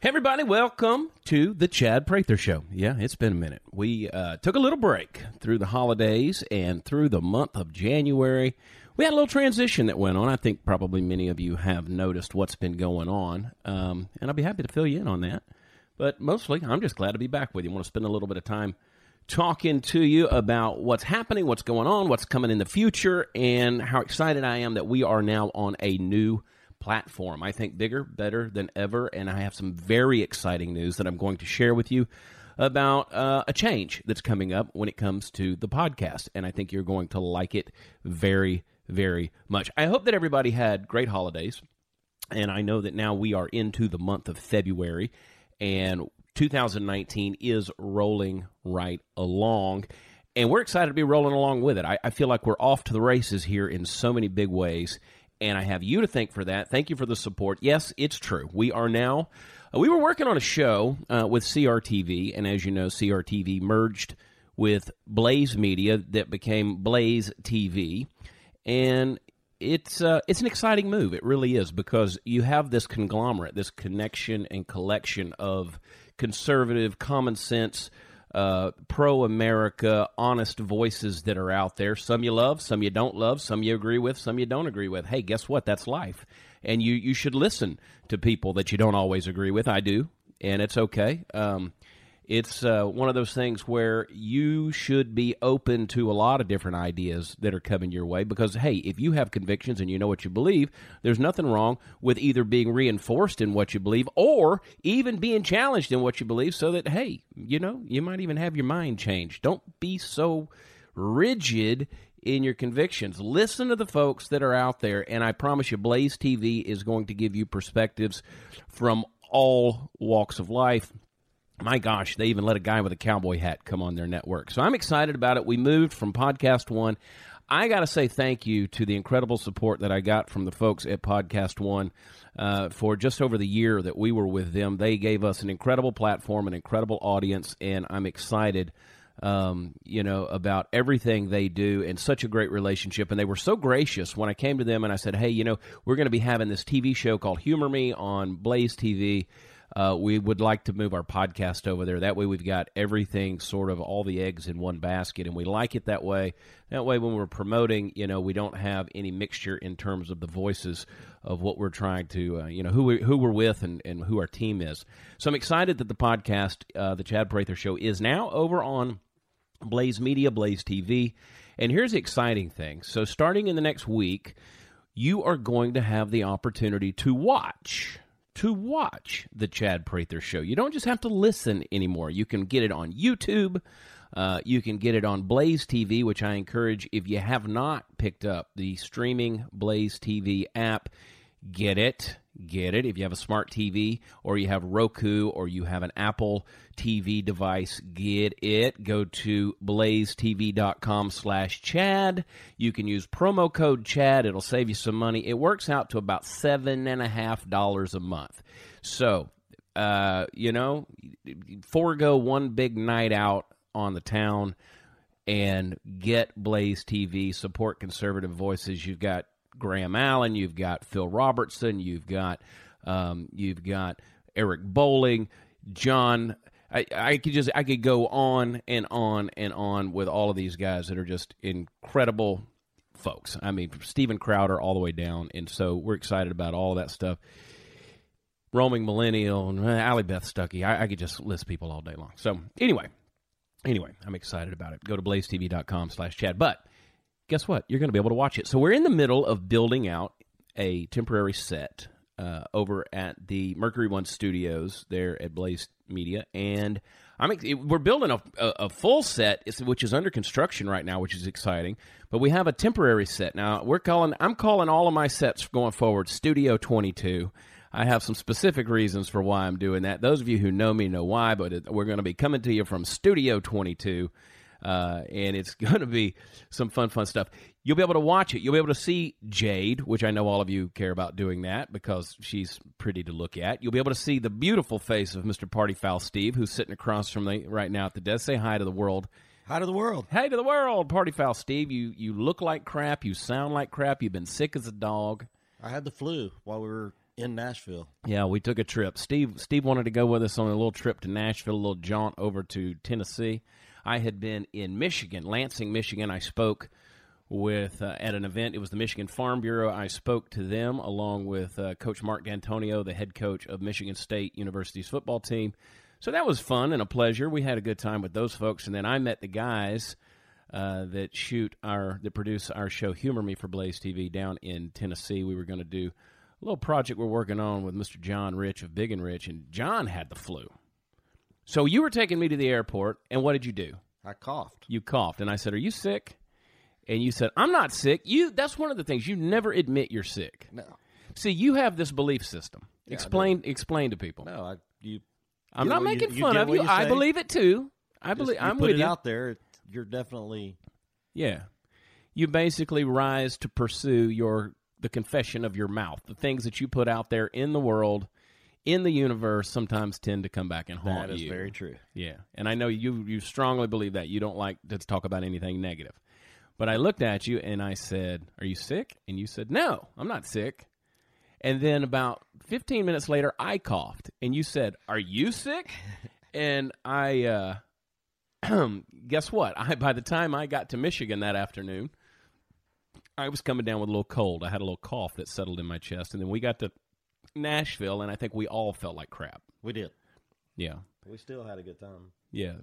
Hey everybody, welcome to the Chad Prather Show. Yeah, it's been a minute. We uh, took a little break through the holidays and through the month of January. We had a little transition that went on. I think probably many of you have noticed what's been going on, um, and I'll be happy to fill you in on that. But mostly, I'm just glad to be back with you. I want to spend a little bit of time talking to you about what's happening, what's going on, what's coming in the future, and how excited I am that we are now on a new platform. I think bigger, better than ever, and I have some very exciting news that I'm going to share with you about uh, a change that's coming up when it comes to the podcast, and I think you're going to like it very, very much. I hope that everybody had great holidays, and I know that now we are into the month of February, and 2019 is rolling right along. And we're excited to be rolling along with it. I, I feel like we're off to the races here in so many big ways and I have you to thank for that. Thank you for the support. Yes, it's true. We are now. Uh, we were working on a show uh, with CRTV, and as you know, CRTV merged with Blaze Media that became Blaze TV, and it's uh, it's an exciting move. It really is because you have this conglomerate, this connection and collection of conservative, common sense uh, pro America, honest voices that are out there. Some you love, some you don't love, some you agree with, some you don't agree with. Hey, guess what? That's life. And you, you should listen to people that you don't always agree with. I do, and it's okay. Um, it's uh, one of those things where you should be open to a lot of different ideas that are coming your way because hey if you have convictions and you know what you believe there's nothing wrong with either being reinforced in what you believe or even being challenged in what you believe so that hey you know you might even have your mind changed. Don't be so rigid in your convictions. Listen to the folks that are out there and i promise you blaze tv is going to give you perspectives from all walks of life my gosh, they even let a guy with a cowboy hat come on their network. So I'm excited about it. We moved from Podcast One. I got to say thank you to the incredible support that I got from the folks at Podcast One uh, for just over the year that we were with them. They gave us an incredible platform, an incredible audience, and I'm excited. Um, you know, about everything they do and such a great relationship. And they were so gracious when I came to them and I said, Hey, you know, we're going to be having this TV show called Humor Me on Blaze TV uh, we would like to move our podcast over there. That way, we've got everything sort of all the eggs in one basket, and we like it that way. That way, when we're promoting, you know, we don't have any mixture in terms of the voices of what we're trying to, uh, you know, who we, who we're with and, and who our team is. So I'm excited that the podcast, uh, the Chad Prather Show, is now over on Blaze Media, Blaze TV. And here's the exciting thing. So starting in the next week, you are going to have the opportunity to watch to watch the Chad Prather Show. You don't just have to listen anymore. You can get it on YouTube. Uh, you can get it on Blaze TV, which I encourage if you have not picked up the streaming Blaze TV app, get it get it. If you have a smart TV or you have Roku or you have an Apple TV device, get it. Go to blazetv.com slash Chad. You can use promo code Chad. It'll save you some money. It works out to about seven and a half dollars a month. So, uh, you know, forego one big night out on the town and get Blaze TV, support conservative voices. You've got Graham Allen, you've got Phil Robertson, you've got um, you've got Eric Bolling, John. I, I could just I could go on and on and on with all of these guys that are just incredible folks. I mean, Steven Crowder all the way down, and so we're excited about all that stuff. Roaming Millennial and uh, Allie Beth Stuckey. I, I could just list people all day long. So anyway, anyway, I'm excited about it. Go to blazetv.com slash Chad. But guess what? You're going to be able to watch it. So we're in the middle of building out a temporary set uh, over at the Mercury One Studios there at Blaze Media, and I'm we're building a, a, a, full set, which is under construction right now, which is exciting. But we have a temporary set now. We're calling I'm calling all of my sets going forward Studio 22. I have some specific reasons for why I'm doing that. Those of you who know me know why, but it, we're going to be coming to you from Studio 22 uh, and it's going to be some fun, fun stuff. You'll be able to watch it. You'll be able to see Jade, which I know all of you care about doing that because she's pretty to look at. You'll be able to see the beautiful face of Mr. Party Foul Steve, who's sitting across from me right now at the desk. Say hi to the world. Hi to the world. Hey to the world, Party Foul Steve. You you look like crap. You sound like crap. You've been sick as a dog. I had the flu while we were in Nashville. Yeah, we took a trip. Steve Steve wanted to go with us on a little trip to Nashville, a little jaunt over to Tennessee. I had been in Michigan, Lansing, Michigan. I spoke with uh, at an event. It was the Michigan Farm Bureau. I spoke to them along with uh, Coach Mark Dantonio, the head coach of Michigan State University's football team. So that was fun and a pleasure. We had a good time with those folks, and then I met the guys uh, that shoot our that produce our show Humor Me for Blaze TV down in Tennessee. We were going to do a little project we're working on with Mr. John Rich of Big and Rich, and John had the flu. So you were taking me to the airport, and what did you do? I coughed. You coughed, and I said, "Are you sick?" And you said, "I'm not sick." You that's one of the things you never admit you're sick. No, See, you have this belief system. Yeah, explain explain to people. no, I you. I'm not making you fun get of you. you I believe it too. I just- believe you I'm put with it you. out there. You're definitely Yeah. You basically rise to pursue your the confession of your mouth. The things that you put out there in the world, in the universe sometimes tend to come back and haunt you. that is you. very true. Yeah. And I know you you strongly believe that. You don't like to talk about anything negative. But I looked at you and I said, "Are you sick?" And you said, "No, I'm not sick." And then about 15 minutes later, I coughed, and you said, "Are you sick?" and I, uh, guess what? I by the time I got to Michigan that afternoon, I was coming down with a little cold. I had a little cough that settled in my chest, and then we got to Nashville, and I think we all felt like crap. We did. Yeah, We still had a good time. yeah.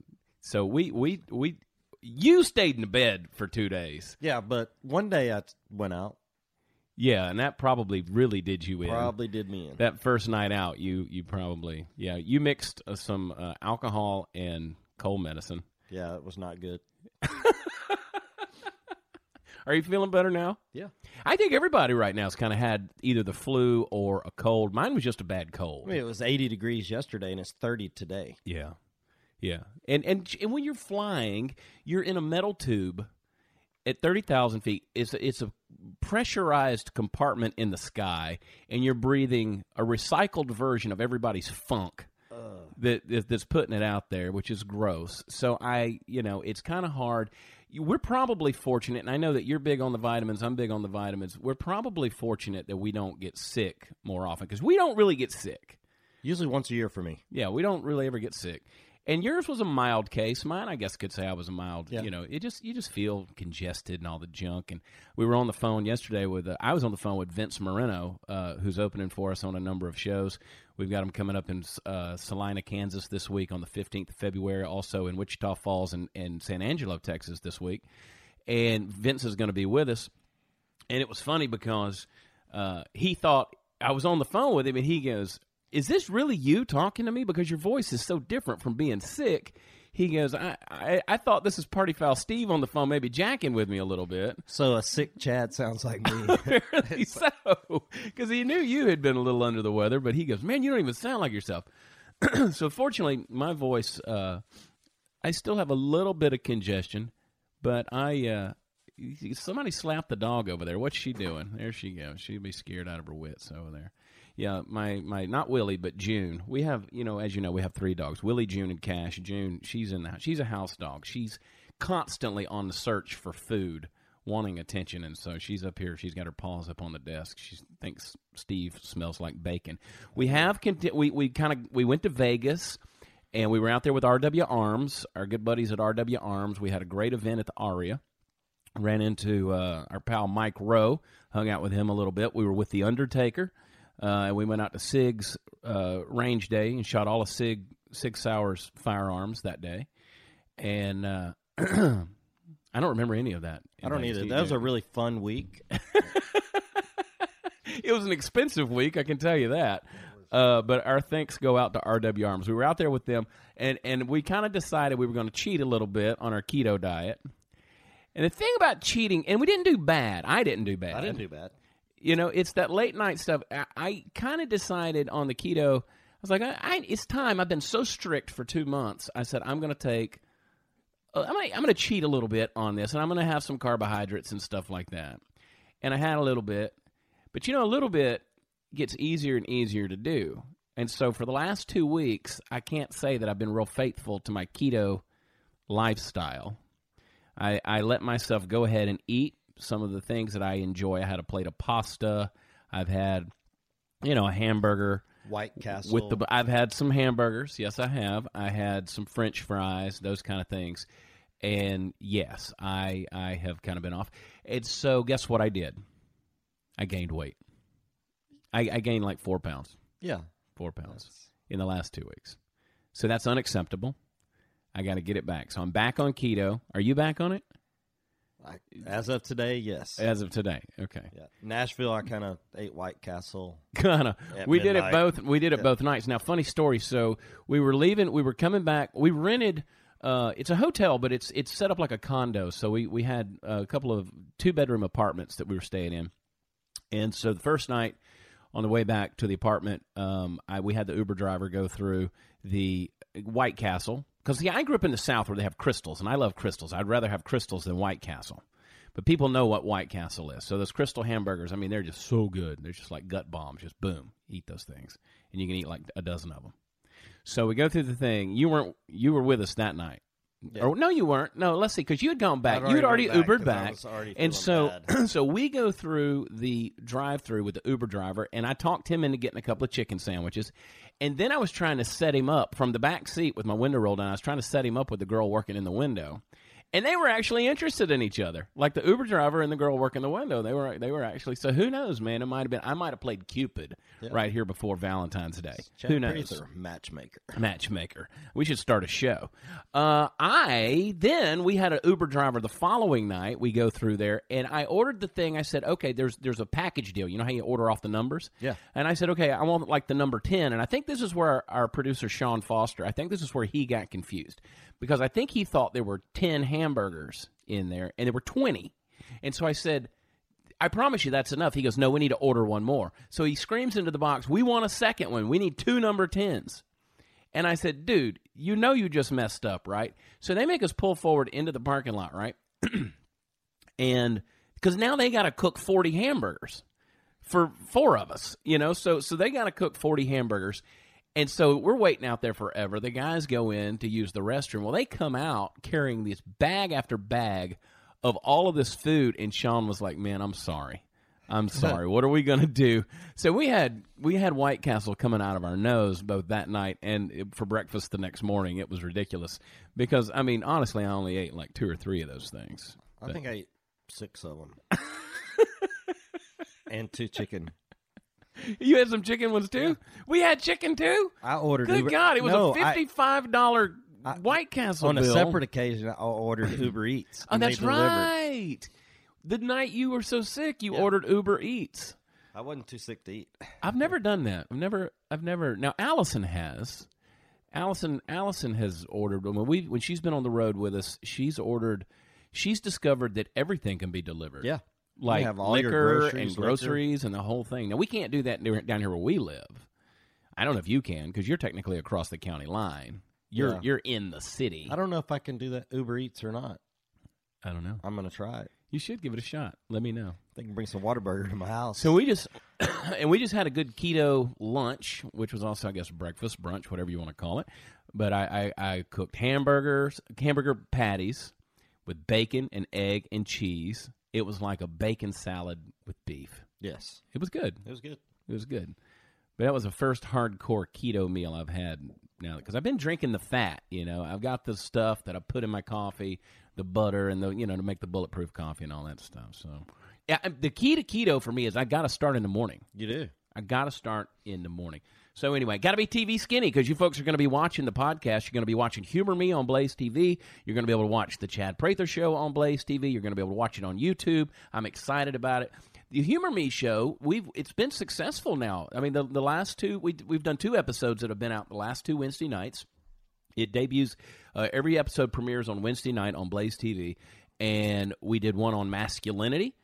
So we we we you stayed in the bed for two days. Yeah, but one day I went out. Yeah, and that probably really did you in. Probably did me in. that first night out, you you probably yeah you mixed uh, some uh, alcohol and cold medicine. Yeah, it was not good. Are you feeling better now? Yeah. I think everybody right now has kind of had either the flu or a cold. Mine was just a bad cold. I mean, it was 80 degrees yesterday and it's 30 today. Yeah, yeah. And and and when you're flying, you're in a metal tube at thirty thousand feet. It's a, it's a pressurized compartment in the sky, and you're breathing a recycled version of everybody's funk. That, that that's putting it out there, which is gross. So I, you know, it's kind of hard. We're probably fortunate, and I know that you're big on the vitamins. I'm big on the vitamins. We're probably fortunate that we don't get sick more often because we don't really get sick. Usually once a year for me. Yeah, we don't really ever get sick. And yours was a mild case. Mine, I guess, could say I was a mild. Yeah. You know, it just you just feel congested and all the junk. And we were on the phone yesterday with. Uh, I was on the phone with Vince Moreno, uh, who's opening for us on a number of shows. We've got him coming up in uh, Salina, Kansas this week on the fifteenth of February. Also in Wichita Falls and, and San Angelo, Texas this week. And Vince is going to be with us. And it was funny because uh, he thought I was on the phone with him, and he goes, "Is this really you talking to me? Because your voice is so different from being sick." He goes, "I I, I thought this was Party Foul Steve on the phone, maybe jacking with me a little bit." So a sick Chad sounds like me. Apparently so, because he knew you had been a little under the weather. But he goes, "Man, you don't even sound like yourself." so fortunately, my voice, uh, I still have a little bit of congestion, but I. Uh, Somebody slapped the dog over there. What's she doing? There she goes. She'd be scared out of her wits over there. Yeah, my my not Willie, but June. We have you know, as you know, we have three dogs: Willie, June, and Cash. June, she's in the house. She's a house dog. She's constantly on the search for food, wanting attention, and so she's up here. She's got her paws up on the desk. She thinks Steve smells like bacon. We have conti- we we kind of we went to Vegas. And we were out there with RW Arms, our good buddies at RW Arms. We had a great event at the Aria ran into uh, our pal Mike Rowe, hung out with him a little bit. We were with the Undertaker, uh, and we went out to Sig's uh, range day and shot all of Sig Sig Sauer's firearms that day. And uh, I don't remember any of that. I don't either. That was a really fun week. it was an expensive week, I can tell you that. Uh, but our thanks go out to RW Arms. We were out there with them, and, and we kind of decided we were going to cheat a little bit on our keto diet. And the thing about cheating, and we didn't do bad. I didn't do bad. I didn't do bad. You know, it's that late night stuff. I, I kind of decided on the keto. I was like, I, I, it's time. I've been so strict for two months. I said I'm going to take. Uh, I'm going I'm to cheat a little bit on this, and I'm going to have some carbohydrates and stuff like that. And I had a little bit, but you know, a little bit gets easier and easier to do. And so for the last two weeks, I can't say that I've been real faithful to my keto lifestyle. I, I let myself go ahead and eat some of the things that I enjoy. I had a plate of pasta. I've had you know, a hamburger White Castle. with the. I've had some hamburgers. Yes, I have. I had some French fries, those kind of things. And yes, I I have kind of been off. And so, guess what I did? I gained weight. I, I gained like four pounds. yeah. Four pounds in the last two weeks. So that's unacceptable. I got to get it back. So I'm back on keto. Are you back on it I, as of today, yes. as of today? Okay. yeah. Nashville, I kind of ate White Castle. kind of. We did it both. We did it both nights. Now, funny story. So we were leaving. We were coming back. We rented. Uh, it's a hotel, but it's it's set up like a condo. So we we had a couple of two bedroom apartments that we were staying in. And so the first night, on the way back to the apartment, um, I, we had the Uber driver go through the White Castle because yeah, I grew up in the South where they have Krystals, and I love Krystals. I'd rather have Krystals than White Castle. But people know what White Castle is. So those Krystal hamburgers, I mean, they're just so good. They're just like gut bombs. Just boom, eat those things, and you can eat like a dozen of them. So we go through the thing. You weren't. You were with us that night. Or no, you weren't. No, let's see, because you had gone back. You had already already Ubered back, already and so so we go through the drive-through with the Uber driver, and I talked him into getting a couple of chicken sandwiches, and then I was trying to set him up from the back seat with my window rolled down. I was trying to set him up with the girl working in the window, and they were actually interested in each other, like the Uber driver and the girl working the window. They were they were actually. So who knows, man? It might have been. I might have played Cupid right here before Valentine's Day. Chad who knows? Prather, matchmaker. matchmaker. We should start a show. Uh, I then we had an Uber driver the following night. We go through there, and I ordered the thing. I said, okay, there's there's a package deal. You know how you order off the numbers? Yeah. And I said, okay, I want like the number ten. And I think this is where our, our producer Sean Foster. I think this is where he got confused because I think he thought there were ten hamburgers in there, and there were twenty. And so I said, I promise you that's enough. He goes, No, we need to order one more. So he screams into the box, We want a second one. We need two number 10s. And I said, Dude, you know you just messed up, right? So they make us pull forward into the parking lot, right? and because now they got to cook 40 hamburgers for four of us, you know? So, so they got to cook 40 hamburgers. And so we're waiting out there forever. The guys go in to use the restroom. Well, they come out carrying this bag after bag of all of this food, and Sean was like, "Man, I'm sorry, I'm sorry. what are we gonna do?" So we had we had White Castle coming out of our nose both that night and for breakfast the next morning. It was ridiculous because I mean, honestly, I only ate like two or three of those things. I think I ate six of them. and two chicken. You had some chicken ones too. We had chicken too. I ordered Good Uber- God, it was No, a fifty-five dollar White Castle on a separate occasion, I ordered Uber Eats. Oh, and that's right. The night you were so sick, you ordered Uber Eats. I wasn't too sick to eat. I've never done that. I've never. I've never. Now Allison has. Allison. Allison has ordered when we when she's been on the road with us. She's ordered. She's discovered that everything can be delivered. Yeah. like have all your liquor groceries, and liquor. groceries and the whole thing. Now we can't do that down here where we live. I don't know if you can because you're technically across the county line. You're Yeah. you're in the city. I don't know if I can do that Uber Eats or not. I don't know. I'm gonna try it. You should give it a shot. Let me know. They can bring some Whataburger to my house. So we just and we just had a good keto lunch, which was also I guess breakfast, brunch, whatever you want to call it. But I, I, I cooked hamburgers, hamburger patties with bacon and egg and cheese. It was like a bacon salad with beef. yes, It was good. it was good. It was good. But that was the first hardcore keto meal I've had now because I've been drinking the fat. You know, I've got the stuff that I put in my coffee, the butter, and the you know to make the bulletproof coffee and all that stuff. So, yeah, the key to keto for me is I got to start in the morning. You do. I got to start in the morning. So anyway, got to be TV skinny because you folks are going to be watching the podcast. You're going to be watching Humor Me on Blaze TV. You're going to be able to watch the Chad Prather Show on Blaze TV. You're going to be able to watch it on YouTube. I'm excited about it. The Humor Me show, we've it's been successful now. I mean, the the last two we we've done two episodes that have been out the last two Wednesday nights. It debuts uh, every episode premieres on Wednesday night on Blaze TV, and we did one on masculinity,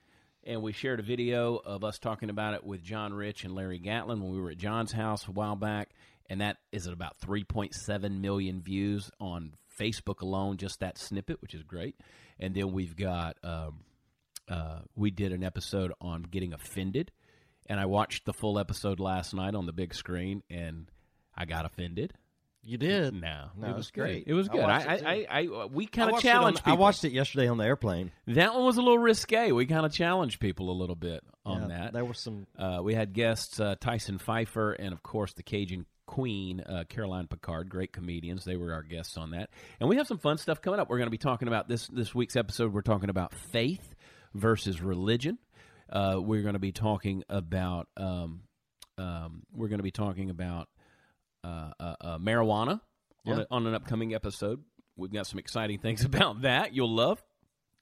and we shared a video of us talking about it with John Rich and Larry Gatlin when we were at John's house a while back, and that is at about 3.7 million views on Facebook alone, just that snippet, which is great. And then we've got um, uh, we did an episode on getting offended, and I watched the full episode last night on the big screen, and I got offended. You did. No, No, it was it's great. It was good. I, watched I. I, I, we kind of watched it on- challenged I watched it yesterday on the airplane. that one was a little risque. We kind of challenged people a little bit on Yeah, that. There were some. Uh, we had guests uh, Tyson Pfeiffer and, of course, the Cajun Queen, uh, Caroline Picard, great comedians. They were our guests on that, and we have some fun stuff coming up. We're going to be talking about this this week's episode. We're talking about faith versus religion. Uh, we're going to be talking about um, um, we're going to be talking about uh, uh, uh, marijuana on, a, on an upcoming episode. We've got some exciting things about that you'll love.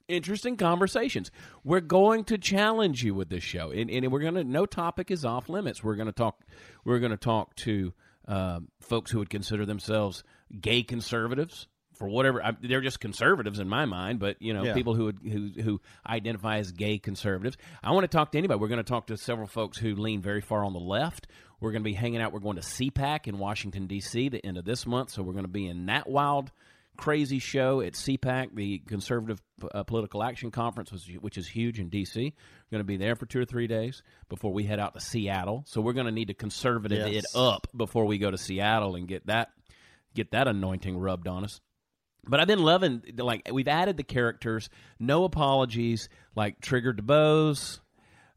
Interesting conversations. We're going to challenge you with this show, and, and we're going to. No topic is off limits. We're going to talk. We're going to talk to um, folks who would consider themselves gay conservatives for whatever. I, they're just conservatives in my mind, but you know, Yeah. people who would who who identify as gay conservatives. I want to talk to anybody. We're going to talk to several folks who lean very far on the left. We're going to be hanging out. We're going to CPAC in Washington D.C. the end of this month, so we're going to be in that wild crazy show at CPAC, the Conservative uh, Political Action Conference, which, which is huge in D.C. We're going to be there for two or three days before we head out to Seattle. So we're going to need to conservative Yes. it up before we go to Seattle and get that get that anointing rubbed on us. But I've been loving like we've added the characters, no apologies, like Trigger DeBose,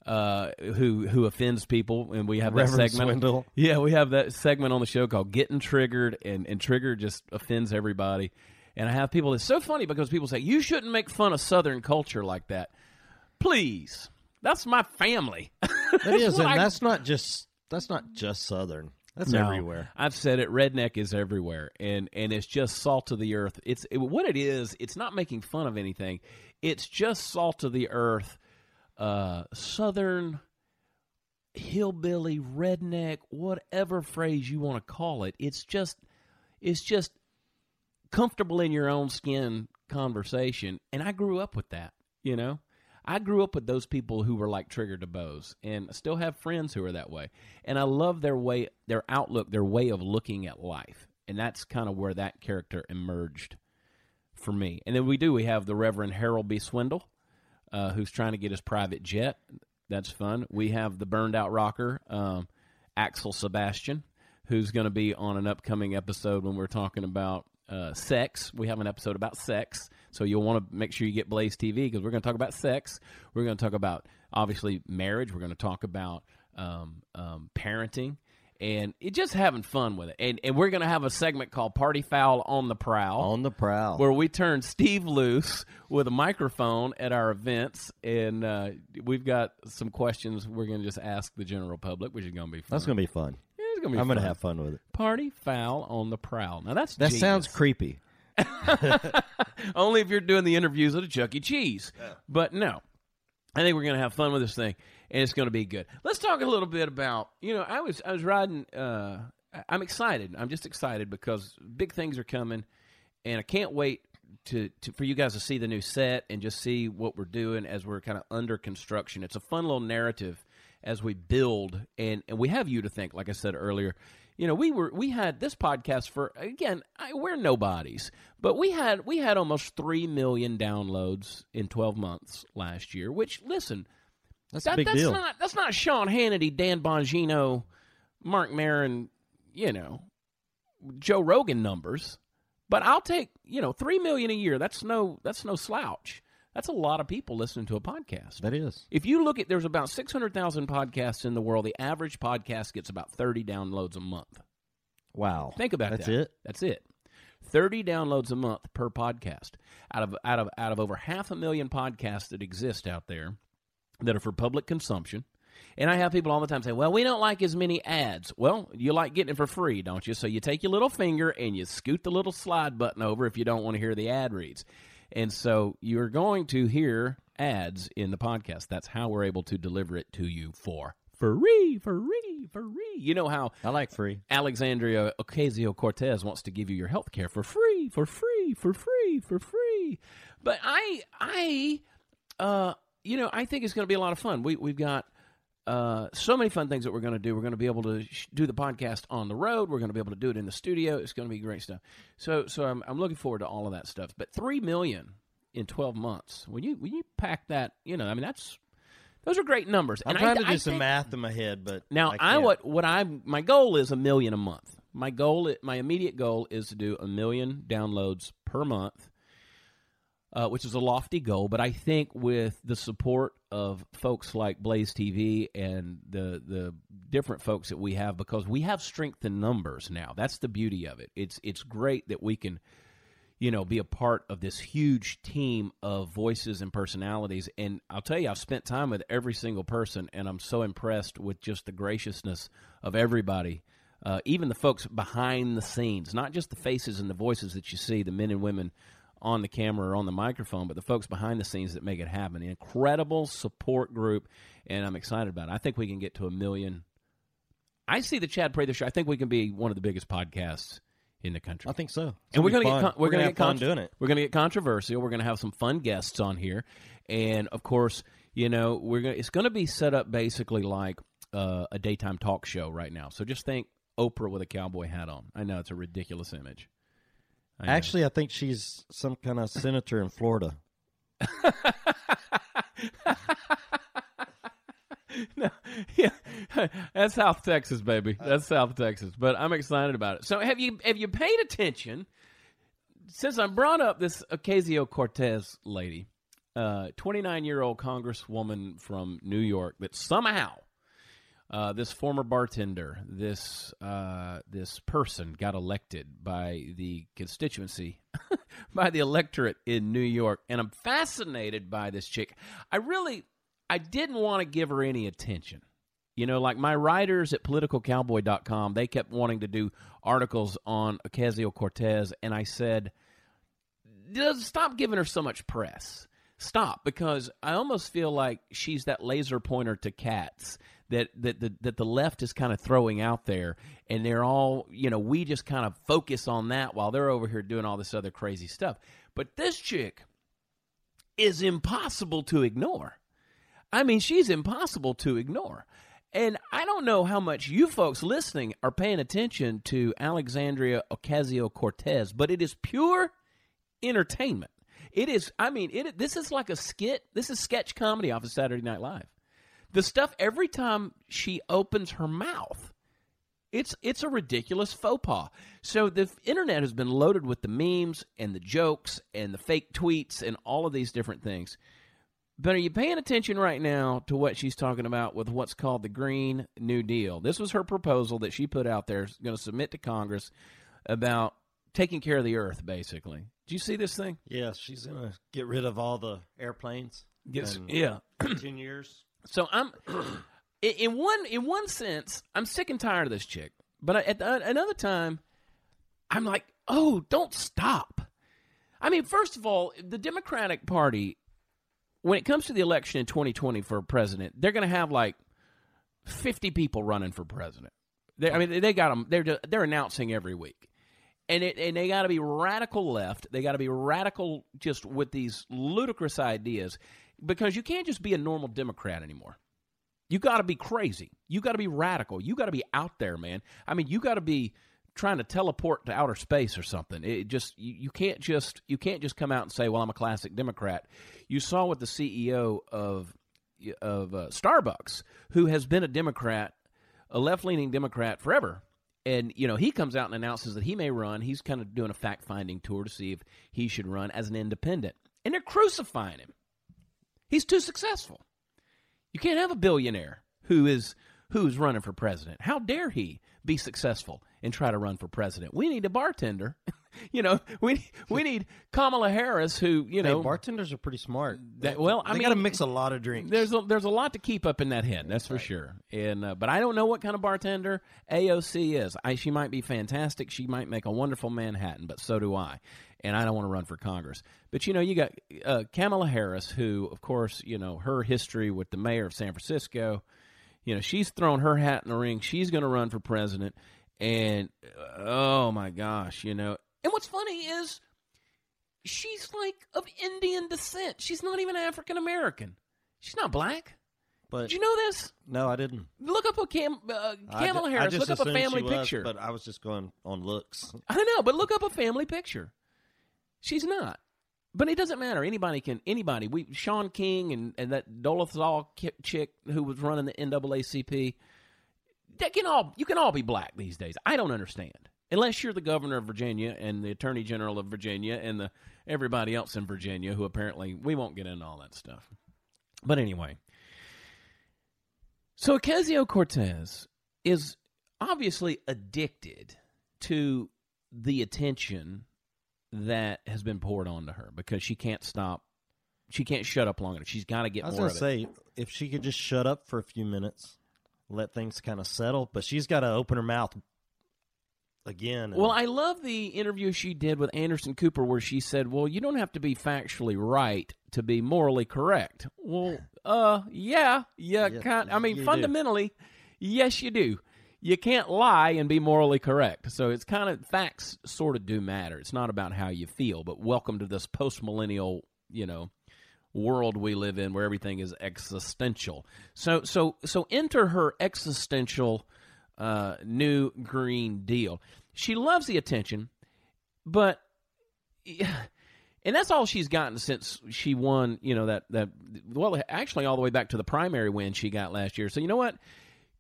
uh, who who offends people, and we have that segment. Swindle. Yeah, we have that segment on the show called "Getting Triggered," and and Trigger just offends everybody. And I have people. It's so funny because people say you shouldn't make fun of Southern culture like that. Please, that's my family. It is, and Like- that's not just that's not just Southern. That's No. everywhere. I've said it. Redneck is everywhere, and and it's just salt of the earth. It's it, what it is. It's not making fun of anything. It's just salt of the earth, uh, southern hillbilly, redneck, whatever phrase you want to call it. It's just it's just comfortable in your own skin conversation, and I grew up with that. You know. I grew up with those people who were like Trigger DeBose, and I still have friends who are that way. And I love their way, their outlook, their way of looking at life, and that's kind of where that character emerged for me. And then we do we have the Reverend Harold B. Swindle, uh, who's trying to get his private jet. That's fun. We have the burned out rocker, um, Axel Sebastian, who's going to be on an upcoming episode when we're talking about uh, sex. We have an episode about sex, so you'll want to make sure you get Blaze TV because we're going to talk about sex. We're going to talk about obviously marriage. We're going to talk about um, um, parenting. And it just having fun with it, and and we're gonna have a segment called "Party Foul on the Prowl." On the prowl. where we turn Steve loose with a microphone at our events, and uh, we've got some questions we're going to just ask the general public, which is going to be fun. That's going to be fun. Yeah, it's gonna be I'm going to have fun with it. party foul on the prowl. Now that's That genius. sounds creepy. only if you're doing the interviews at a Chuck E. Cheese. But no, I think we're going to have fun with this thing, and it's going to be good. Let's talk a little bit about you know I was I was riding. Uh, I- I'm excited. I'm just excited because big things are coming, and I can't wait to, to for you guys to see the new set and just see what we're doing as we're kind of under construction. It's a fun little narrative as we build, and and we have you to think. Like I said earlier, you know, we were we had this podcast for again. I, we're nobodies, but we had we had almost three million downloads in 12 months last year. Which listen, That's that, a big that's deal. not that's not Sean Hannity, Dan Bongino, Marc Maron, you know, Joe Rogan numbers. But I'll take you know three million a year. That's no that's no slouch. That's a lot of people listening to a podcast. that is. If you look at there's about six hundred thousand podcasts in the world. The average podcast gets about thirty downloads a month. Wow. Think about that. That's that. it? That's it. Thirty downloads a month per podcast out of out of out of over half a million podcasts that exist out there that are for public consumption. And I have people all the time say, "Well, we don't like as many ads." Well, you like getting it for free, don't you? So you take your little finger and you scoot the little slide button over if you don't want to hear the ad reads. And so you're going to hear ads in the podcast. That's how we're able to deliver it to you for free, free, free. You know how I like free. Alexandria Ocasio Cortez wants to give you your health care for free, for free, for free, for free. But I, I, uh, you know, I think it's going to be a lot of fun. We we've got uh, so many fun things that we're going to do. We're going to be able to sh- do the podcast on the road. We're going to be able to do it in the studio. It's going to be great stuff. So, so I'm, I'm looking forward to all of that stuff. But three million in 12 months. When you when you pack that, you know, I mean, that's those are great numbers. I'm And trying I, to do I some think- math in my head, but now, I, I, what what I my goal is a million a month. My goal, my immediate goal is to do a million downloads per month. Uh, which is a lofty goal. But I think with the support of folks like Blaze TV and the the different folks that we have, because we have strength in numbers now. That's the beauty of it. It's it's great that we can, you know, be a part of this huge team of voices and personalities. And I'll tell you, I've spent time with every single person, and I'm so impressed with just the graciousness of everybody. Uh, even the folks behind the scenes, not just the faces and the voices that you see, the men and women on the camera or on the microphone, but the folks behind the scenes that make it happen. An incredible support group, and I'm excited about it. I think we can get to a million. I see the Chad Prather show. I think we can be one of the biggest podcasts in the country. I think so. It's and we're gonna going be to fun. get con- we're, going to have get fun contro- doing it. We're going to get controversial. We're going to have some fun guests on here, and of course, you know, we're going. It's going to be set up basically like uh, a daytime talk show right now. So just think Oprah with a cowboy hat on. I know it's a ridiculous image. I. Actually, I think she's some kind of senator in Florida. no, yeah, that's South Texas, baby. That's South Texas. But I'm excited about it. So, have you have you paid attention since I brought up this Ocasio Cortez lady, uh, 29 year old congresswoman from New York, that somehow uh, this former bartender, this uh, this person, got elected by the constituency, by the electorate in New York, and I'm fascinated by this chick. I really, I didn't want to give her any attention. You know, like my writers at politicalcowboy.com, they kept wanting to do articles on Ocasio Cortez, and I said, "Just stop giving her so much press. Stop, because I almost feel like she's that laser pointer to cats that that the, that the left is kind of throwing out there, and they're all you know. We just kind of focus on that while they're over here doing all this other crazy stuff. But this chick is impossible to ignore. I mean, she's impossible to ignore. And I don't know how much you folks listening are paying attention to Alexandria Ocasio Cortez, but it is pure entertainment. It is. I mean, it. This is like a skit. This is sketch comedy off of Saturday Night Live. The stuff every time she opens her mouth, it's it's a ridiculous faux pas. So the internet has been loaded with the memes and the jokes and the fake tweets and all of these different things. But are you paying attention right now to what she's talking about with what's called the Green New Deal? This was her proposal that she put out there, going to submit to Congress about taking care of the earth, basically. Do you see this thing? Yeah, she's gonna get rid of all the airplanes. Yes. Yeah. ten years. So I'm, in- one in one sense, I'm sick and tired of this chick. But at the, another time, I'm like, oh, don't stop. I mean, first of all, the Democratic Party, when it comes to the election in 2020 for president, they're going to have like 50 people running for president. They, I mean, they got them. They're just, they're announcing every week, and it, and they got to be radical left. They got to be radical just with these ludicrous ideas, because you can't just be a normal Democrat anymore. You got to be crazy. You got to be radical. You got to be out there, man. I mean, you got to be trying to teleport to outer space or something. It just you, you can't just you can't just come out and say, "Well, I'm a classic Democrat." You saw what the CEO of of uh, Starbucks, who has been a Democrat, a left-leaning Democrat forever, and you know he comes out and announces that he may run. He's kind of doing a fact-finding tour to see if he should run as an independent, and they're crucifying him. He's too successful. You can't have a billionaire who is who's running for president. How dare he be successful and try to run for president? We need a bartender. you know, we we need Kamala Harris, who you know hey, bartenders are pretty smart. That- well, I got to mix a lot of drinks. there's a, there's a lot to keep up in that head, that's for sure. And uh, but I don't know what kind of bartender AOC is. I, she might be fantastic. She might make a wonderful Manhattan, but so do I. And I don't want to run for Congress. But you know, you got uh, Kamala Harris, who, of course, you know her history with the mayor of San Francisco. You know, she's thrown her hat in the ring. She's going to run for president. And uh, oh my gosh, you know. And what's funny is she's like of Indian descent. She's not even African American. She's not black. but Did you know this? no, I didn't. Look up a Cam, uh, Kamala I Harris. just Look up a family was, picture. but I was just going on looks. I don't know, but look up a family picture. She's not. But it doesn't matter. Anybody can. Anybody. We Shaun King and, and that Dolezal ki- chick who was running the NAACP. They can all. You can all be black these days. I don't understand. unless you're the governor of Virginia and the attorney general of Virginia and the everybody else in Virginia who apparently we won't get into all that stuff. But anyway, so Ocasio Cortez is obviously addicted to the attention that has been poured onto her because she can't stop. She can't shut up long enough. She's got to get I was more gonna say if she could just shut up for a few minutes, let things kind of settle, but she's got to open her mouth again. Well, I love the interview she did with Anderson Cooper where she said, "Well, you don't have to be factually right to be morally correct." Well, uh, yeah, yeah, Yeah, kind. I mean, you do. fundamentally, yes, you do. You can't lie and be morally correct. So it's kind of facts sort of do matter. It's not about how you feel, but welcome to this post millennial, you know, world we live in where everything is existential. So so so enter her existential uh, new green deal. She loves the attention, but and that's all she's gotten since she won. You know that that well, actually, all the way back to the primary win she got last year. So you know what,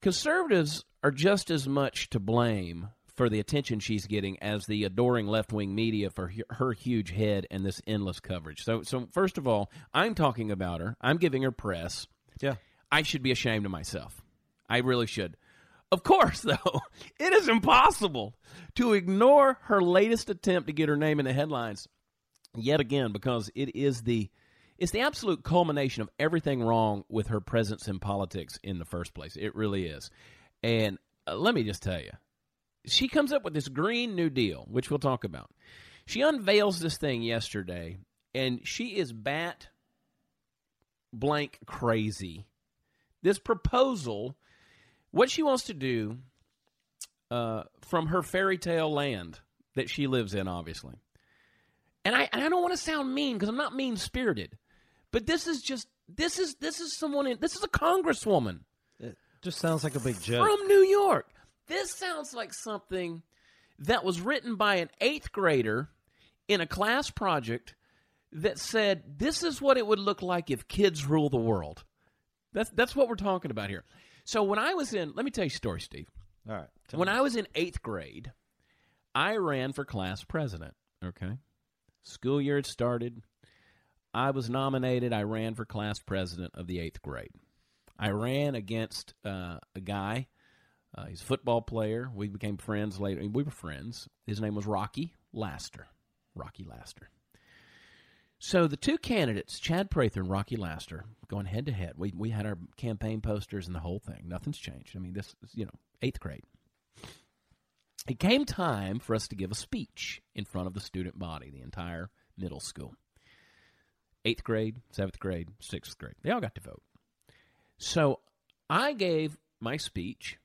conservatives are just as much to blame for the attention she's getting as the adoring left wing media for her huge head and this endless coverage. So so first of all, I'm talking about her. I'm giving her press. yeah, I should be ashamed of myself. I really should. Of course, though, it is impossible to ignore her latest attempt to get her name in the headlines yet again because it is the it's the absolute culmination of everything wrong with her presence in politics in the first place. It really is. And uh, let me just tell you, she comes up with this Green New Deal, which we'll talk about. She unveils this thing yesterday, and she is bat blank crazy. This proposal, what she wants to do uh, from her fairy tale land that she lives in, obviously. And I, and I don't want to sound mean because I'm not mean spirited, but this is just this is this is someone in, this is a congresswoman it just sounds like a big joke. from New York. This sounds like something that was written by an eighth grader in a class project that said, This is what it would look like if kids rule the world. That's, that's what we're talking about here. So when I was in, let me tell you a story, Steve. All right, When me. I was in eighth grade, I ran for class president. Okay. School year had started. I was nominated. I ran for class president of the eighth grade. I ran against uh, a guy. Uh, he's a football player. We became friends later. We were friends. His name was Rocky Laster. Rocky Laster. So the two candidates, Chad Prather and Rocky Laster, going head to head. We we had our campaign posters and the whole thing. Nothing's changed. I mean, this is you know eighth grade. It came time for us to give a speech in front of the student body, the entire middle school. Eighth grade, seventh grade, sixth grade. They all got to vote. So I gave my speech.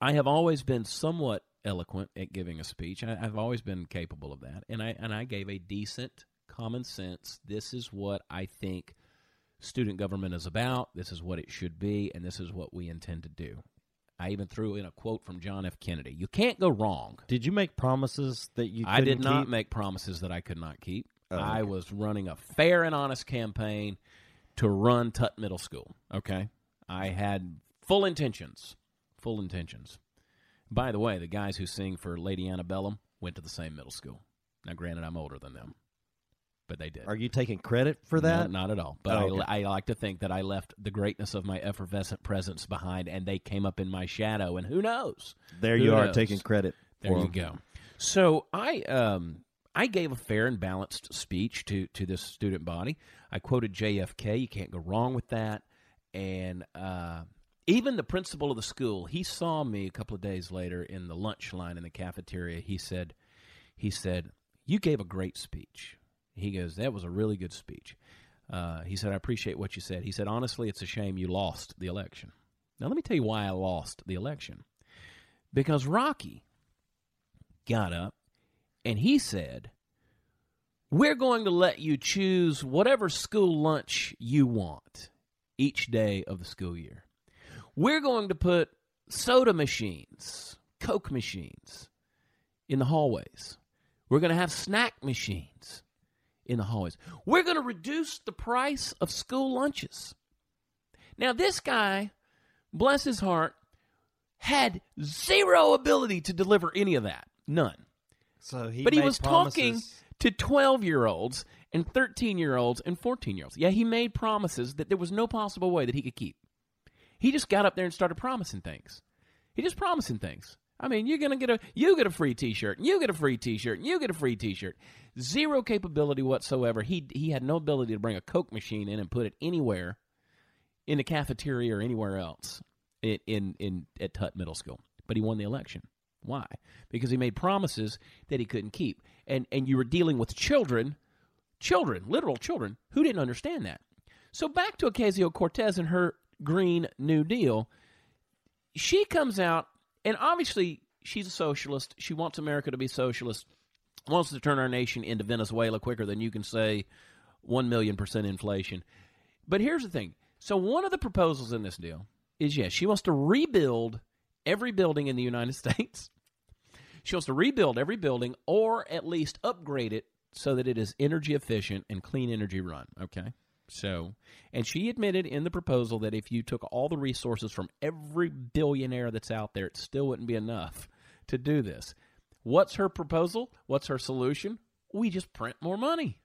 I have always been somewhat eloquent at giving a speech. I, I've always been capable of that, and I and I gave a decent, common sense. This is what I think student government is about. This is what it should be, and this is what we intend to do. I even threw in a quote from John F. Kennedy. You can't go wrong. Did you make promises that you? I did not keep? make promises that I could not keep. Oh, I was running a fair and honest campaign to run Tutt Middle School. Okay, I had full intentions, full intentions. By the way, the guys who sing for Lady Antebellum went to the same middle school. Now, granted, I'm older than them, but they did. Are you taking credit for No, that? not at all. But Oh, okay. I, I like to think that I left the greatness of my effervescent presence behind, and they came up in my shadow. And who knows? there Who you are taking credit. There for you 'em. go. So I um I gave a fair and balanced speech to to this student body. I quoted JFK. You can't go wrong with that. And uh, even the principal of the school, he saw me a couple of days later in the lunch line in the cafeteria. He said, he said, you gave a great speech. He goes, that was a really good speech. Uh, he said, I appreciate what you said. He said, honestly, it's a shame you lost the election. Now, let me tell you why I lost the election. Because Rocky got up and he said, We're going to let you choose whatever school lunch you want each day of the school year. We're going to put soda machines, Coke machines in the hallways. We're going to have snack machines in the hallways. We're going to reduce the price of school lunches. Now, this guy, bless his heart, had zero ability to deliver any of that. None. So he But he was promises. talking to 12 year olds and 13 year olds and 14 year olds. Yeah, he made promises that there was no possible way that he could keep. He just got up there and started promising things. He just promising things. I mean, you're gonna get a you get a free T-shirt, and you get a free T-shirt, and you get a free T-shirt. Zero capability whatsoever. He he had no ability to bring a Coke machine in and put it anywhere in the cafeteria or anywhere else in in, in at Tutt Middle School. But he won the election. Why? Because he made promises that he couldn't keep, and and you were dealing with children, children, literal children, who didn't understand that. So back to Ocasio Cortez and her Green New Deal she comes out and obviously she's a socialist. She wants America to be socialist. Wants to turn our nation into Venezuela quicker than you can say 1 million percent inflation. But here's the thing. So one of the proposals in this deal is yes, she wants to rebuild every building in the United States. She wants to rebuild every building or at least upgrade it so that it is energy efficient and clean energy run, okay? So, and she admitted in the proposal that if you took all the resources from every billionaire that's out there, it still wouldn't be enough to do this. What's her proposal? What's her solution? We just print more money.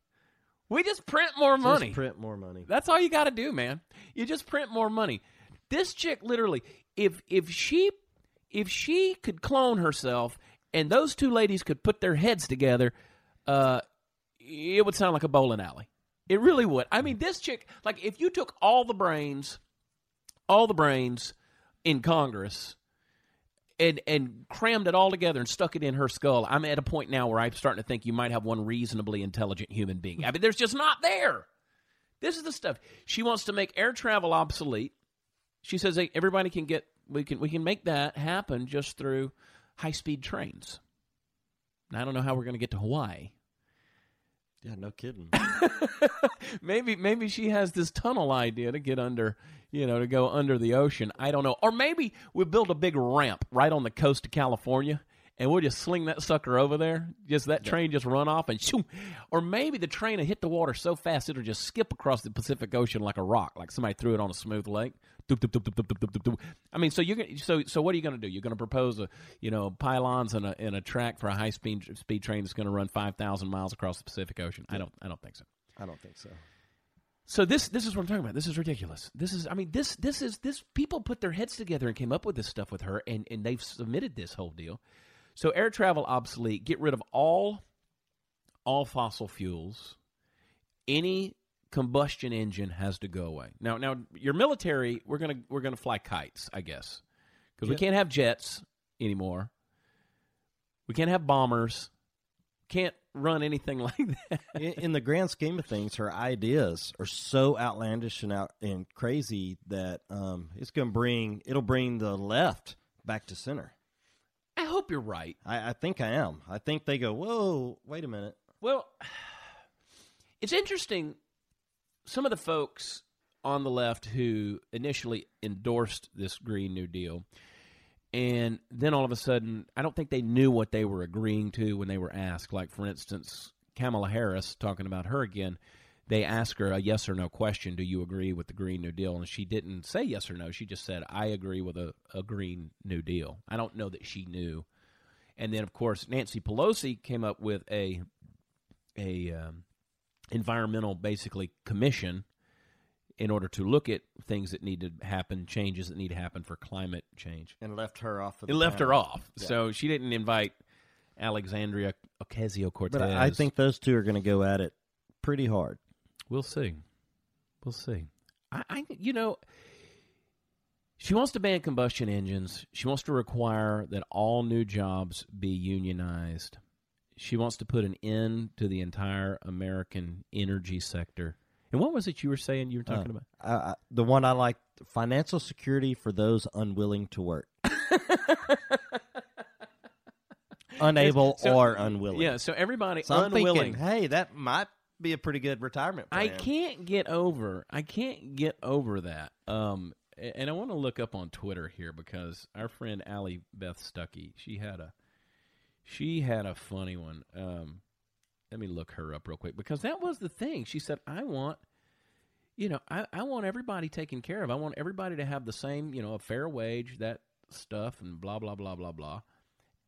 We just print more Just money. print more money. That's all you got to do, man. You just print more money. This chick literally if if she if she could clone herself and those two ladies could put their heads together, uh it would sound like a bowling alley. It really would. I mean, this chick like if you took all the brains all the brains in Congress and and crammed it all together and stuck it in her skull. I'm at a point now where I'm starting to think you might have one reasonably intelligent human being. I mean, there's just not there. This is the stuff she wants to make air travel obsolete. She says hey, everybody can get we can we can make that happen just through high speed trains. And I don't know how we're going to get to Hawaii. Yeah, no kidding. maybe maybe she has this tunnel idea to get under, you know, to go under the ocean. I don't know. Or maybe we build a big ramp right on the coast of California and we'll just sling that sucker over there. Just that train just run off and shoom. Or maybe the train will hit the water so fast it'll just skip across the Pacific Ocean like a rock, like somebody threw it on a smooth lake. Doop, doop, doop, doop, doop, doop, doop, doop. I mean, so you so so what are you going to do? You're going to propose a you know pylons and a and a track for a high speed speed train that's going to run five thousand miles across the Pacific Ocean? I don't I don't think so. I don't think so. So this this is what I'm talking about. This is ridiculous. This is I mean this this is this people put their heads together and came up with this stuff with her and and they've submitted this whole deal. So air travel obsolete, get rid of all all fossil fuels. Any combustion engine has to go away. Now now your military, we're going to we're to fly kites, I guess. Cuz we can't have jets anymore. We can't have bombers. Can't run anything like that. in, in the grand scheme of things, her ideas are so outlandish and out and crazy that um, it's to bring it'll bring the left back to center. I hope you're right. I, I think I am. I think they go, whoa, wait a minute. Well, it's interesting. Some of the folks on the left who initially endorsed this Green New Deal, and then all of a sudden, I don't think they knew what they were agreeing to when they were asked. Like, for instance, Kamala Harris, talking about her again, they asked her a yes or no question Do you agree with the Green New Deal? And she didn't say yes or no. She just said, I agree with a, a Green New Deal. I don't know that she knew. And then, of course, Nancy Pelosi came up with a a um, environmental basically commission in order to look at things that need to happen, changes that need to happen for climate change. And left her off. Of It the left her panel. off, so she didn't invite Alexandria Ocasio Cortez. But I I think those two are going to go at it pretty hard. we'll see. We'll see. I, I, you know, she wants to ban combustion engines. She wants to require that all new jobs be unionized. She wants to put an end to the entire American energy sector. And what was it you were saying you were talking about? I, I, the one I like, financial security for those unwilling to work. Unable So- or unwilling. Yeah, so everybody So unwilling. thinking, hey, that might be a pretty good retirement plan. I can't get over. I can't get over that. Um, and I want to look up on Twitter here because our friend Allie Beth Stuckey, she had a, she had a funny one. Um, let me look her up real quick because that was the thing. She said, "I want, you know, I, I want everybody taken care of. I want everybody to have the same, you know, a fair wage that stuff and blah blah blah blah blah.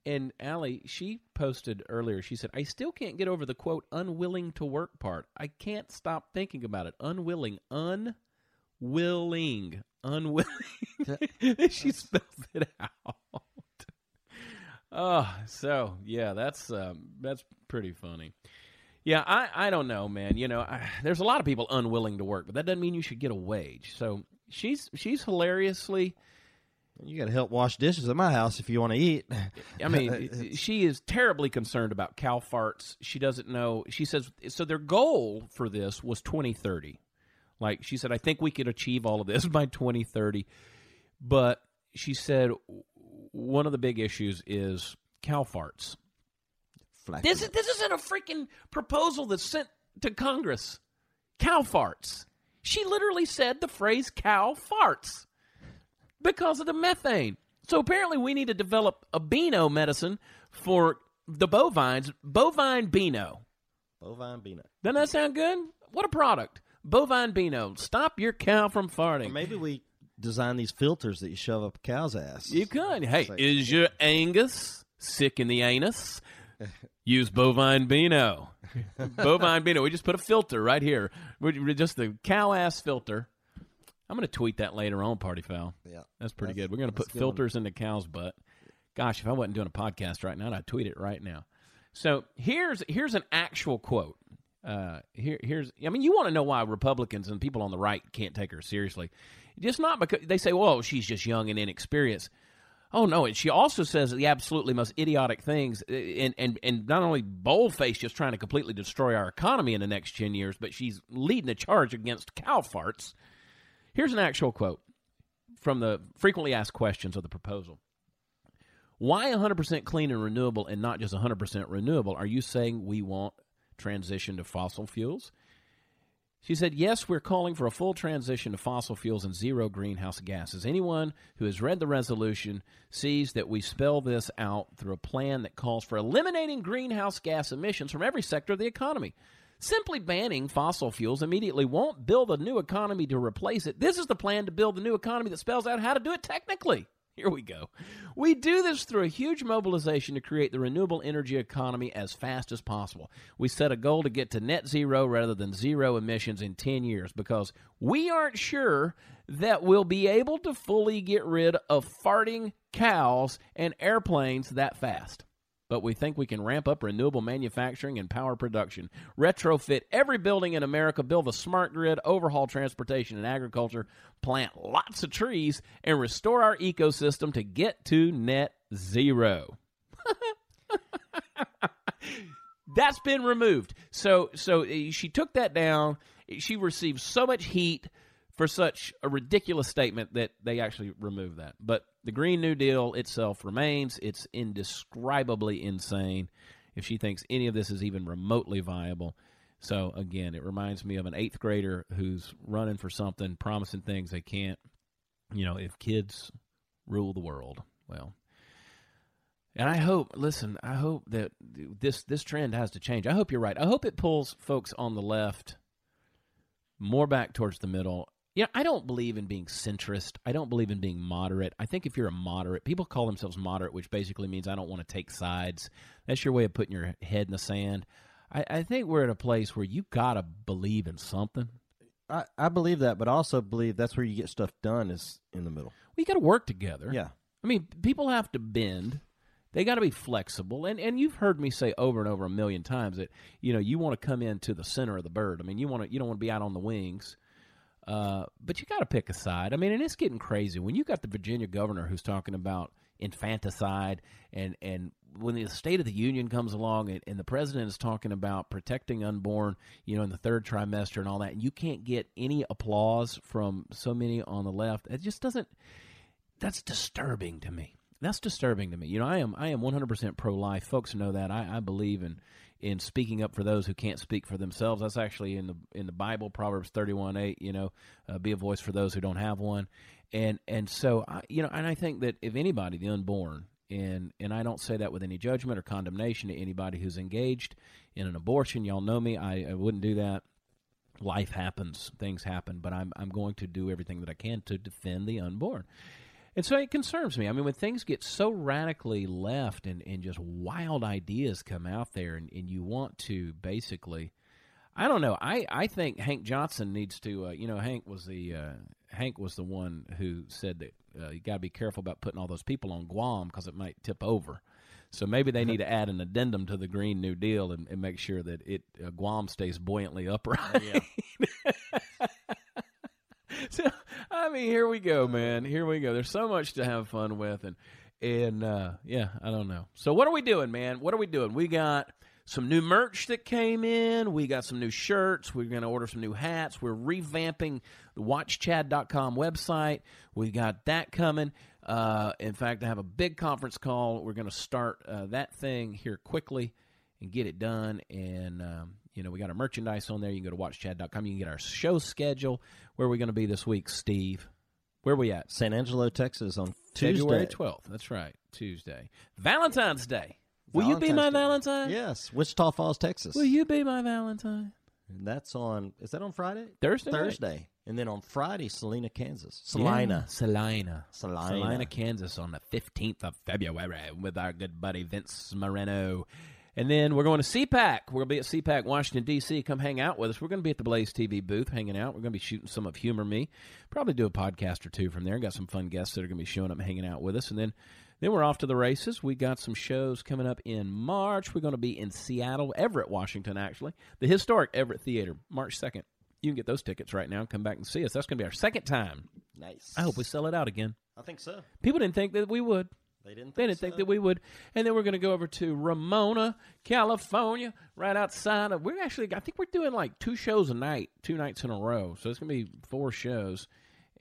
And Allie, she posted earlier. She said, "I still can't get over the quote unwilling to work part. I can't stop thinking about it. Unwilling, unwilling, unwilling." she spells it out. Oh, so yeah, that's um, that's pretty funny. Yeah, I, I don't know, man. You know, I, there's a lot of people unwilling to work, but that doesn't mean you should get a wage. So she's she's hilariously. You got to help wash dishes at my house if you want to eat. I mean, she is terribly concerned about cow farts. She doesn't know. She says so. Their goal for this was 2030. Like she said, I think we could achieve all of this by 2030. But she said one of the big issues is cow farts. This is, this isn't a freaking proposal that's sent to Congress. Cow farts. She literally said the phrase cow farts because of the methane. So apparently, we need to develop a Beano medicine for the bovines. Bovine Beano. Bovine Beano. Doesn't that sound good? What a product. Bovine Beano. Stop your cow from farting. Or maybe we design these filters that you shove up a cow's ass. You could. Hey, like, is your Angus sick in the anus? Use bovine beano. bovine beano. We just put a filter right here. We're just the cow ass filter. I'm going to tweet that later on, Party Foul. Yeah. That's pretty that's, good. We're going to put filters into cow's butt. Gosh, if I wasn't doing a podcast right now, I'd tweet it right now. So here's here's an actual quote. Uh, here here's I mean, you want to know why Republicans and people on the right can't take her seriously. Just not because they say, "Well, she's just young and inexperienced." Oh no! And she also says the absolutely most idiotic things, uh, and and and not only boldface just trying to completely destroy our economy in the next ten years, but she's leading the charge against cow farts. Here's an actual quote from the frequently asked questions of the proposal. Why 100% clean and renewable and not just 100% renewable? Are you saying we want transition to fossil fuels? She said, Yes, we're calling for a full transition to fossil fuels and zero greenhouse gases. Anyone who has read the resolution sees that we spell this out through a plan that calls for eliminating greenhouse gas emissions from every sector of the economy. Simply banning fossil fuels immediately won't build a new economy to replace it. This is the plan to build the new economy that spells out how to do it technically. Here we go. We do this through a huge mobilization to create the renewable energy economy as fast as possible. We set a goal to get to net zero rather than zero emissions in 10 years because we aren't sure that we'll be able to fully get rid of farting cows and airplanes that fast but we think we can ramp up renewable manufacturing and power production, retrofit every building in America, build a smart grid, overhaul transportation and agriculture, plant lots of trees, and restore our ecosystem to get to net zero. That's been removed. So so eh, she took that down. She received so much heat for such a ridiculous statement that they actually removed that. But the Green New Deal itself remains. It's indescribably insane if she thinks any of this is even remotely viable. So, again, it reminds me of an eighth grader who's running for something, promising things they can't. You know, if kids rule the world, well. And I hope, listen, I hope that this this trend has to change. I hope you're right. I hope it pulls folks on the left more back towards the middle yeah, I don't believe in being centrist. I don't believe in being moderate. I think if you're a moderate, people call themselves moderate, which basically means I don't want to take sides. That's your way of putting your head in the sand. I, I think we're at a place where you got to believe in something. I, I believe that, but I also believe that's where you get stuff done is in the middle. We got to work together. Yeah. I mean, people have to bend. They got to be flexible, and and you've heard me say over and over a million times that you know you want to come into the center of the bird. I mean, you want to you don't want to be out on the wings. Uh, but you got to pick a side. I mean, and it's getting crazy when you got the Virginia governor who's talking about infanticide, and and when the State of the Union comes along, and, and the president is talking about protecting unborn, you know, in the third trimester and all that, and you can't get any applause from so many on the left. It just doesn't. That's disturbing to me. That's disturbing to me. You know, I am I am 100% pro life. Folks know that. I, I believe in in speaking up for those who can't speak for themselves. That's actually in the in the Bible, Proverbs thirty one eight. You know, uh, be a voice for those who don't have one, and and so I, you know, and I think that if anybody, the unborn, and and I don't say that with any judgment or condemnation to anybody who's engaged in an abortion. Y'all know me. I, I wouldn't do that. Life happens, things happen, but I'm I'm going to do everything that I can to defend the unborn. And so it concerns me. I mean, when things get so radically left and, and just wild ideas come out there, and, and you want to basically, I don't know. I, I think Hank Johnson needs to. Uh, you know, Hank was the uh, Hank was the one who said that uh, you got to be careful about putting all those people on Guam because it might tip over. So maybe they need to add an addendum to the Green New Deal and, and make sure that it uh, Guam stays buoyantly upright. Yeah. I mean, here we go, man. Here we go. There's so much to have fun with, and and uh, yeah, I don't know. So what are we doing, man? What are we doing? We got some new merch that came in. We got some new shirts. We're going to order some new hats. We're revamping the WatchChad.com website. We got that coming. Uh, in fact, I have a big conference call. We're going to start uh, that thing here quickly and get it done. And um, you know, we got our merchandise on there. You can go to WatchChad.com. You can get our show schedule. Where are we going to be this week, Steve? Where are we at? San Angelo, Texas on Tuesday. February 12th. That's right. Tuesday. Valentine's Day. Will you be my Day. Valentine? Yes, Wichita Falls, Texas. Will you be my Valentine? And that's on. Is that on Friday? Thursday night? Thursday, and then on Friday, Salina, Kansas. Salina, Yeah, Salina. Salina. Salina, Kansas on the 15th of February with our good buddy Vince Moreno. And then we're going to CPAC. We're going to be at CPAC, Washington, D.C. Come hang out with us. We're going to be at the Blaze TV booth hanging out. We're going to be shooting some of Humor Me. Probably do a podcast or two from there. Got some fun guests that are going to be showing up and hanging out with us. And then, then we're off to the races. We got some shows coming up in March. We're going to be in Seattle, Everett, Washington, actually. The historic Everett Theater, March 2nd. You can get those tickets right now. Come back and see us. That's going to be our second time. Nice. I hope we sell it out again. I think so. People didn't think that we would. They didn't. Think They didn't so. think that we would. And then we're going to go over to Ramona, California, right outside of. We're actually, I think we're doing like two shows a night, two nights in a row. So it's going to be four shows.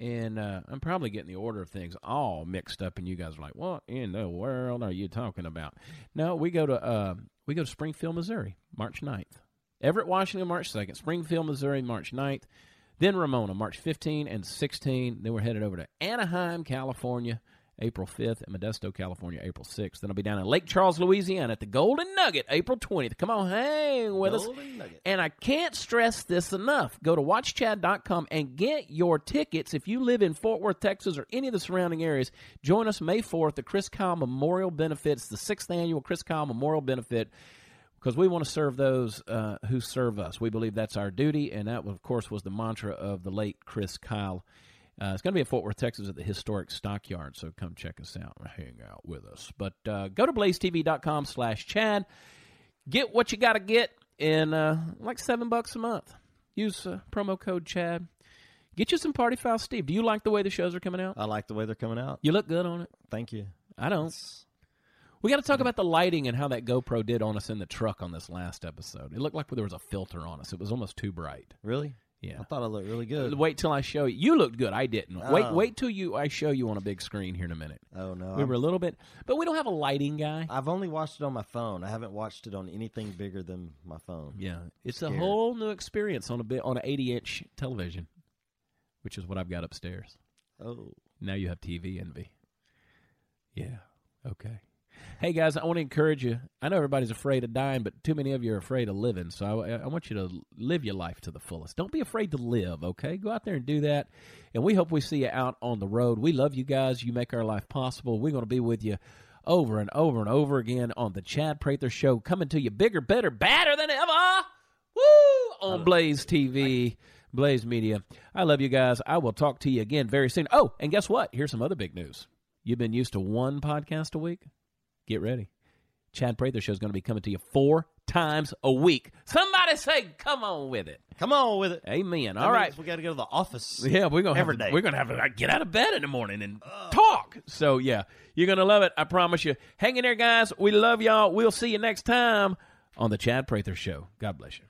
And uh, I'm probably getting the order of things all mixed up, and you guys are like, "What in the world are you talking about?" No, we go to uh, we go to Springfield, Missouri, March 9th. Everett, Washington, March 2nd. Springfield, Missouri, March 9th. Then Ramona, March 15 and 16. Then we're headed over to Anaheim, California, April 5th, in Modesto, California, April 6th. Then I'll be down in Lake Charles, Louisiana at the Golden Nugget, April 20th. Come on, hang with us. Nugget. And I can't stress this enough. Go to watchchad.com and get your tickets if you live in Fort Worth, Texas, or any of the surrounding areas. Join us May 4th, the Chris Kyle Memorial Benefits, the sixth annual Chris Kyle Memorial Benefit because we want to serve those uh, who serve us. We believe that's our duty, and that, of course, was the mantra of the late Chris Kyle. Uh, it's going to be at Fort Worth, Texas, at the historic Stockyard. So come check us out and hang out with us. But uh, go to blazetv.com slash Chad. Get what you got to get in uh, like seven bucks a month. Use uh, promo code Chad. Get you some Party Foul Steve. Do you like the way the shows are coming out? I like the way they're coming out. You look good on it. Thank you. I don't. We got to talk about the lighting and how that GoPro did on us in the truck on this last episode. It looked like there was a filter on us. It was almost too bright. Really? Yeah. I thought I looked really good. Wait till I show you. You looked good. I didn't. Wait, Oh. wait till you. I show you on a big screen here in a minute. Oh no. We I'm- were a little bit, but we don't have a lighting guy. I've only watched it on my phone. I haven't watched it on anything bigger than my phone. Yeah, it's a whole new experience on a bit on an 80 inch television, which is what I've got upstairs. Oh. Now you have TV envy. Yeah. Okay. Hey guys, I want to encourage you. I know everybody's afraid of dying, but too many of you are afraid of living. So I, I want you to live your life to the fullest. Don't be afraid to live. Okay, go out there and do that. And we hope we see you out on the road. We love you guys. You make our life possible. We're going to be with you over and over and over again on the Chad Prather Show, coming to you bigger, better, badder than ever. Woo! On uh, Blaze TV. Blaze Media. I love you guys. I will talk to you again very soon. Oh, and guess what? Here's some other big news. You've been used to one podcast a week? Get ready. Chad Prather Show is going to be coming to you four times a week. Somebody say, come on with it. Come on with it. Amen. All right. We got to go to the office. Yeah, we're gonna Every have, day. We're gonna have to like, get out of bed in the morning and talk. So yeah, you're gonna love it. I promise you. Hang in there, guys. We love y'all. We'll see you next time on the Chad Prather Show. God bless you.